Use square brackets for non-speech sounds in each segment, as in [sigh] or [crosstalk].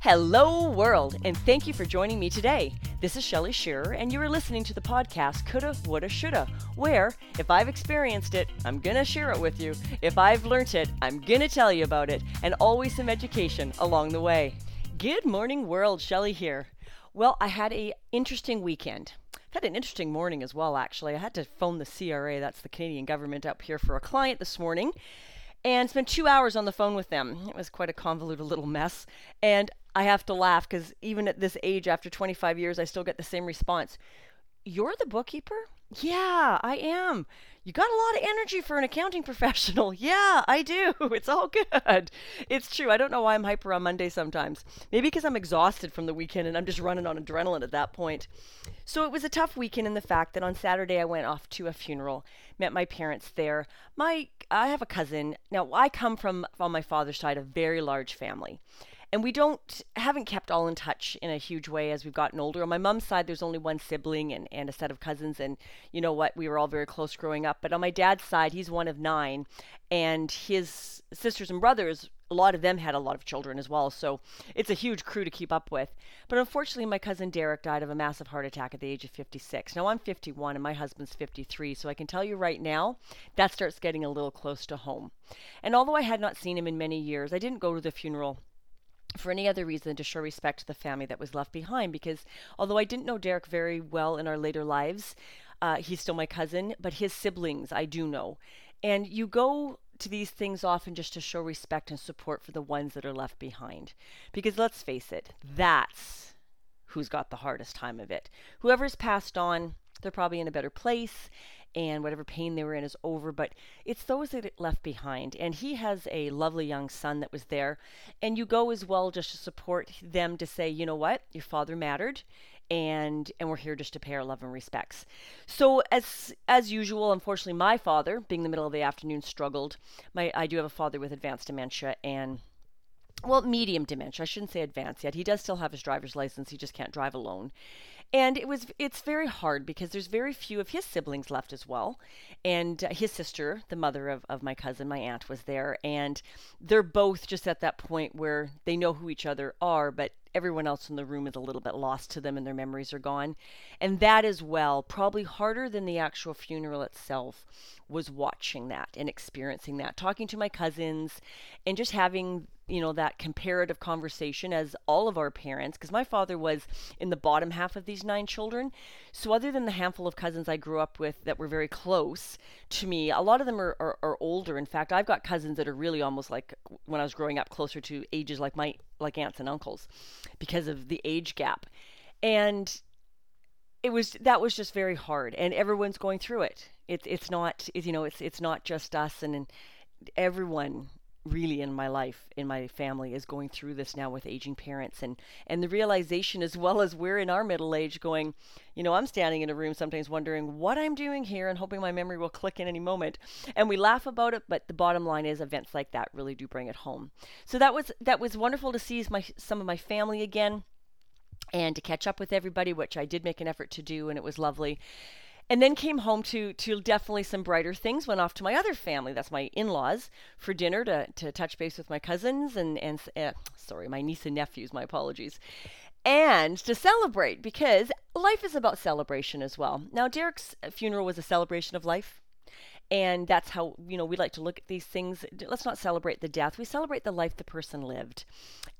Hello, world, and thank you for joining me today. This is Shelly Shearer, and you are listening to the podcast Coulda, Woulda, Shoulda, where if I've experienced it, I'm gonna share it with you. If I've learnt it, I'm gonna tell you about it, and always some education along the way. Good morning, world. Shelly here. Well, I had a interesting weekend. I've had an interesting morning as well, actually. I had to phone the CRA, that's the Canadian government, up here for a client this morning and spent two hours on the phone with them. It was quite a convoluted little mess. And I have to laugh because even at this age, after 25 years, I still get the same response. You're the bookkeeper? Yeah, I am. You got a lot of energy for an accounting [laughs] professional. Yeah, I do. [laughs] It's all good. It's true. I don't know why I'm hyper on Monday sometimes. Maybe because I'm exhausted from the weekend and I'm just running on adrenaline at that point. So it was a tough weekend in the fact that on Saturday I went off to a funeral, met my parents there. My I have a cousin. Now I come from on my father's side a very large family and we don't haven't kept all in touch in a huge way as we've gotten older. On my mom's side, there's only one sibling and, and a set of cousins, and you know what, we were all very close growing up. But on my dad's side, he's one of nine, and his sisters and brothers, a lot of them had a lot of children as well. So it's a huge crew to keep up with. But unfortunately, my cousin Derek died of a massive heart attack at the age of 56. Now I'm 51 and my husband's 53, so I can tell you right now that starts getting a little close to home. And although I had not seen him in many years, I didn't go to the funeral for any other reason to show respect to the family that was left behind. Because although I didn't know Derek very well in our later lives, uh, he's still my cousin, but his siblings I do know. And you go to these things often just to show respect and support for the ones that are left behind. Because let's face it, that's who's got the hardest time of it. Whoever's passed on, they're probably in a better place and whatever pain they were in is over. But it's those that it left behind. And he has a lovely young son that was there. And you go as well just to support them to say, you know what, your father mattered. And and we're here just to pay our love and respects. So as as usual, unfortunately, my father, being the middle of the afternoon, struggled. My I do have a father with advanced dementia and well, medium dementia. I shouldn't say advanced yet. He does still have his driver's license. He just can't drive alone and it was it's very hard because there's very few of his siblings left as well and uh, his sister the mother of, of my cousin my aunt was there and they're both just at that point where they know who each other are but everyone else in the room is a little bit lost to them and their memories are gone and that as well probably harder than the actual funeral itself was watching that and experiencing that talking to my cousins and just having you know that comparative conversation as all of our parents because my father was in the bottom half of these nine children. So other than the handful of cousins i grew up with that were very close to me a lot of them are, are, are older. In fact i've got cousins that are really almost like when i was growing up closer to ages like my like aunts and uncles because of the age gap. And it was that was just very hard and everyone's going through it. It's it's not you know it's it's not just us and, and everyone really in my life in my family is going through this now with aging parents and and the realization as well as we're in our middle age going you know i'm standing in a room sometimes wondering what i'm doing here and hoping my memory will click in any moment. And we laugh about it but the bottom line is events like that really do bring it home. So that was that was wonderful to see my some of my family again and to catch up with everybody which i did make an effort to do and it was lovely and then came home to to definitely some brighter things went off to my other family that's my in-laws for dinner to, to touch base with my cousins and and uh, sorry my niece and nephews my apologies and to celebrate because life is about celebration as well. Now derek's funeral was a celebration of life and that's how you know we like to look at these things. Let's not celebrate the death. We celebrate the life the person lived.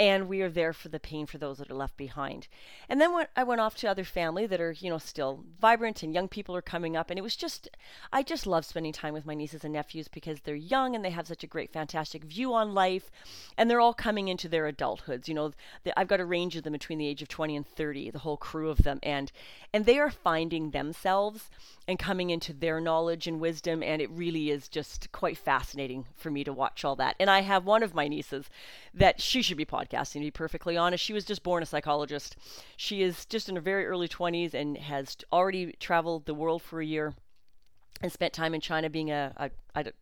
And we are there for the pain for those that are left behind. And then when i went off to other family that are you know still vibrant and young people are coming up. And it was just i just love spending time with my nieces and nephews because they're young and they have such a great fantastic view on life. And they're all coming into their adulthoods you know. The, i've got a range of them between the age of 20 and 30 the whole crew of them. And and they are finding themselves and coming into their knowledge and wisdom and it really is just quite fascinating for me to watch all that and i have one of my nieces that she should be podcasting to be perfectly honest she was just born a psychologist she is just in her very early 20s and has already traveled the world for a year and spent time in china being a, a, a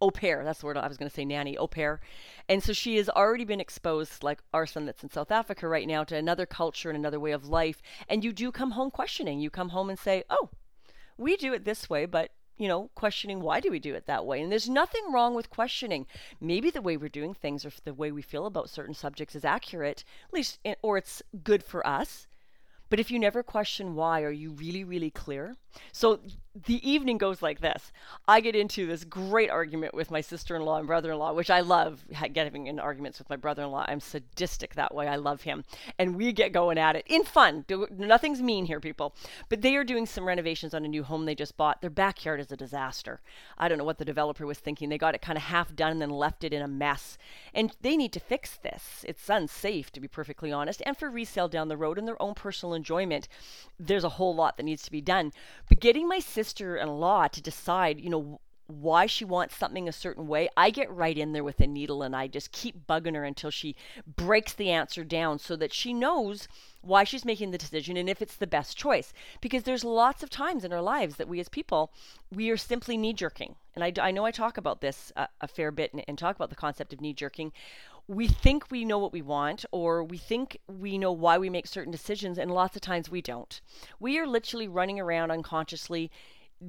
au pair. That's the word I was going to say, nanny, au pair. And so she has already been exposed, like our son that's in South Africa right now, to another culture and another way of life. And you do come home questioning. You come home and say, oh, we do it this way, but you know, questioning why do we do it that way? And there's nothing wrong with questioning. Maybe the way we're doing things or the way we feel about certain subjects is accurate, at least, eh, or it's good for us. But if you never question why, are you really, really clear? So the evening goes like this. I get into this great argument with my sister-in-law and brother-in-law, which I love getting in arguments with my brother-in-law. I'm sadistic that way. I love him. And we get going at it in fun. Nothing's mean here, people. But they are doing some renovations on a new home they just bought. Their backyard is a disaster. I don't know what the developer was thinking. They got it kind of half done and then left it in a mess. And they need to fix this. It's unsafe, to be perfectly honest, and for resale down the road and their own personal enjoyment. There's a whole lot that needs to be done. But getting my sister in law to decide, you know, why she wants something a certain way, I get right in there with a needle and I just keep bugging her until she breaks the answer down so that she knows why she's making the decision and if it's the best choice. Because there's lots of times in our lives that we as people, we are simply knee jerking. And I, I know I talk about this a, a fair bit and, and talk about the concept of knee jerking we think we know what we want or we think we know why we make certain decisions and lots of times we don't. We are literally running around unconsciously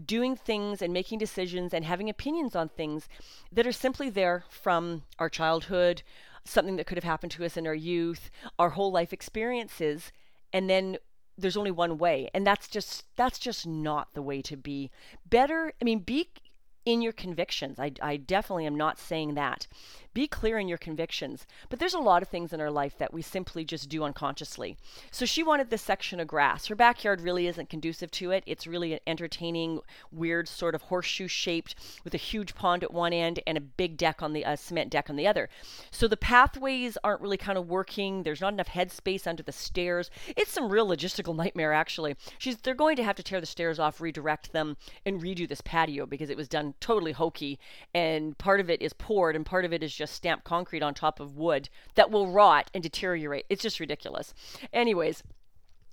doing things and making decisions and having opinions on things that are simply there from our childhood, something that could have happened to us in our youth, our whole life experiences, and then there's only one way and that's just that's just not the way to be better i mean be in your convictions i, I definitely am not saying that be clear in your convictions. But there's a lot of things in our life that we simply just do unconsciously. So she wanted this section of grass. Her backyard really isn't conducive to it. It's really an entertaining, weird sort of horseshoe shaped with a huge pond at one end and a big deck on the uh, cement deck on the other. So the pathways aren't really kind of working. There's not enough headspace under the stairs. It's some real logistical [laughs] nightmare actually. She's they're going to have to tear the stairs off, redirect them, and redo this patio because it was done totally hokey. And part of it is poured and part of it is just stamped concrete on top of wood that will rot and deteriorate. It's just ridiculous. Anyways,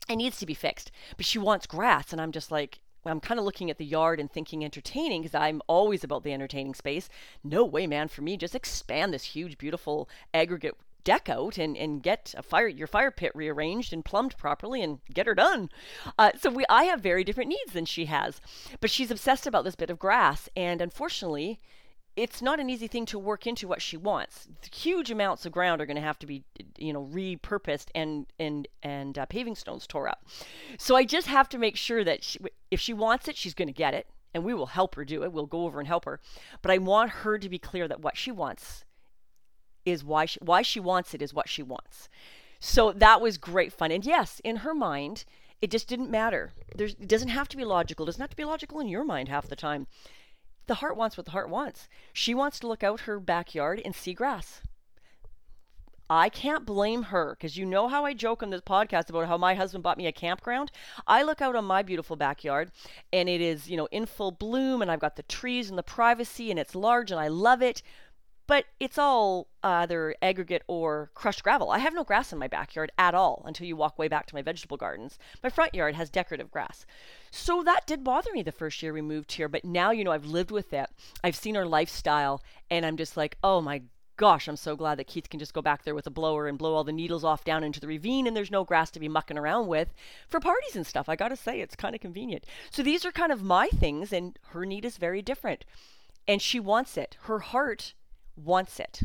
it needs to be fixed. But she wants grass, and I'm just like, I'm kind of looking at the yard and thinking entertaining because I'm always about the entertaining space. No way, man, for me, just expand this huge, beautiful aggregate deck out and, and get a fire your fire pit rearranged and plumbed properly and get her done. Uh, so we I have very different needs than she has, but she's obsessed about this bit of grass, and unfortunately, it's not an easy thing to work into what she wants. Huge amounts of ground are going to have to be, you know, repurposed and and and uh, paving stones tore up. So I just have to make sure that she, if she wants it, she's going to get it, and we will help her do it. We'll go over and help her. But I want her to be clear that what she wants is why she, why she wants it is what she wants. So that was great fun. And yes, in her mind, it just didn't matter. There's, it doesn't have to be logical. It doesn't have to be logical in your mind half the time the heart wants what the heart wants. She wants to look out her backyard and see grass. I can't blame her because you know how I joke on this podcast about how my husband bought me a campground. I look out on my beautiful backyard and it is, you know, in full bloom and I've got the trees and the privacy and it's large and I love it but it's all either aggregate or crushed gravel. I have no grass in my backyard at all until you walk way back to my vegetable gardens. My front yard has decorative grass. So that did bother me the first year we moved here, but now, you know, I've lived with it. I've seen our lifestyle, and I'm just like, oh my gosh, I'm so glad that Keith can just go back there with a blower and blow all the needles off down into the ravine, and there's no grass to be mucking around with for parties and stuff. I gotta say, it's kind of convenient. So these are kind of my things, and her need is very different. And she wants it. Her heart wants it.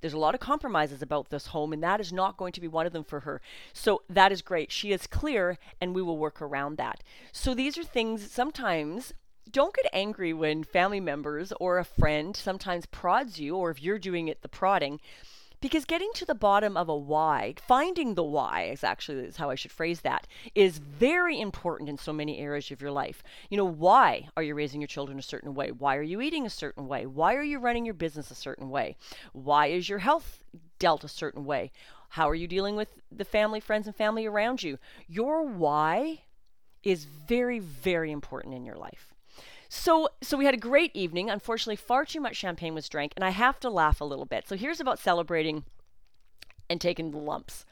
There's a lot of compromises about this home, and that is not going to be one of them for her. So that is great. She is clear, and we will work around that. So these are things sometimes. Don't get angry when family members or a friend sometimes prods you, or if you're doing it, the prodding because getting to the bottom of a why finding the why is actually is how i should phrase that is very important in so many areas of your life. You know why are you raising your children a certain way? Why are you eating a certain way? Why are you running your business a certain way? Why is your health dealt a certain way? How are you dealing with the family friends and family around you? Your why is very very important in your life so, so we had a great evening. Unfortunately, far too much champagne was drank, and I have to laugh a little bit. So here's about celebrating and taking the lumps.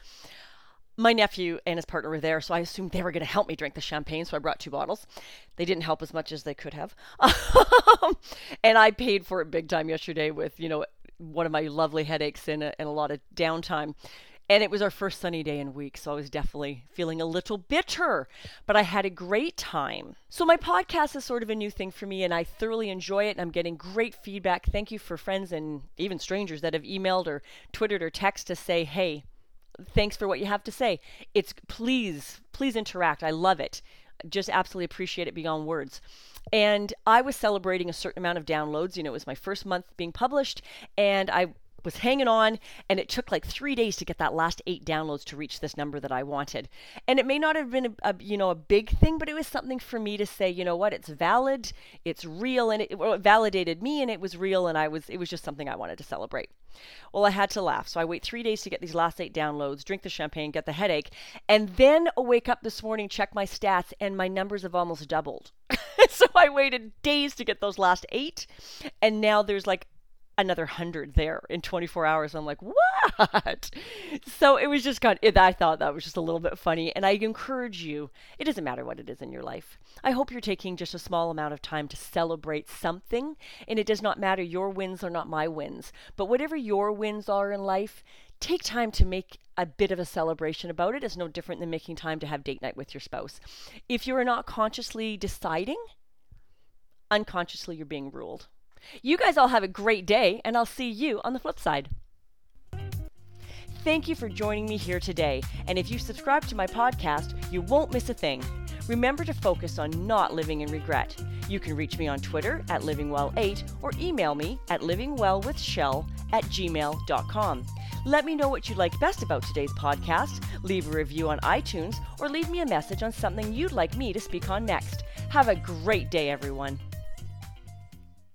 My nephew and his partner were there, so I assumed they were going to help me drink the champagne. So I brought two bottles. They didn't help as much as they could have, [laughs] and I paid for it big time yesterday with you know one of my lovely headaches and a, and a lot of downtime. And it was our first sunny day in weeks, so I was definitely feeling a little bitter, but I had a great time. So, my podcast is sort of a new thing for me, and I thoroughly enjoy it, and I'm getting great feedback. Thank you for friends and even strangers that have emailed or twittered or texted to say, hey, thanks for what you have to say. It's please, please interact. I love it. Just absolutely appreciate it beyond words. And I was celebrating a certain amount of downloads. You know, it was my first month being published, and I was hanging on and it took like three days to get that last eight downloads to reach this number that i wanted and it may not have been a, a you know a big thing but it was something for me to say you know what it's valid it's real and it, it validated me and it was real and i was it was just something i wanted to celebrate well, I had to laugh. So I wait three days to get these last eight downloads, drink the champagne, get the headache, and then wake up this morning, check my stats, and my numbers have almost doubled. [laughs] so I waited days to get those last eight, and now there's like another hundred there in 24 hours. I'm like, what? [laughs] So it was just kind of, I thought that was just a little bit funny. And I encourage you, it doesn't matter what it is in your life. I hope you're taking just a small amount of time to celebrate something. And it does not matter, your wins are not my wins. But whatever your wins are in life, take time to make a bit of a celebration about it. It's no different than making time to have date night with your spouse. If you're not consciously deciding, unconsciously you're being ruled. You guys all have a great day, and I'll see you on the flip side. Thank you for joining me here today. And if you subscribe to my podcast, you won't miss a thing. Remember to focus on not living in regret. You can reach me on Twitter at livingwell8 or email me at livingwellwithshell at gmail.com. Let me know what you like best about today's podcast, leave a review on iTunes, or leave me a message on something you'd like me to speak on next. Have a great day, everyone.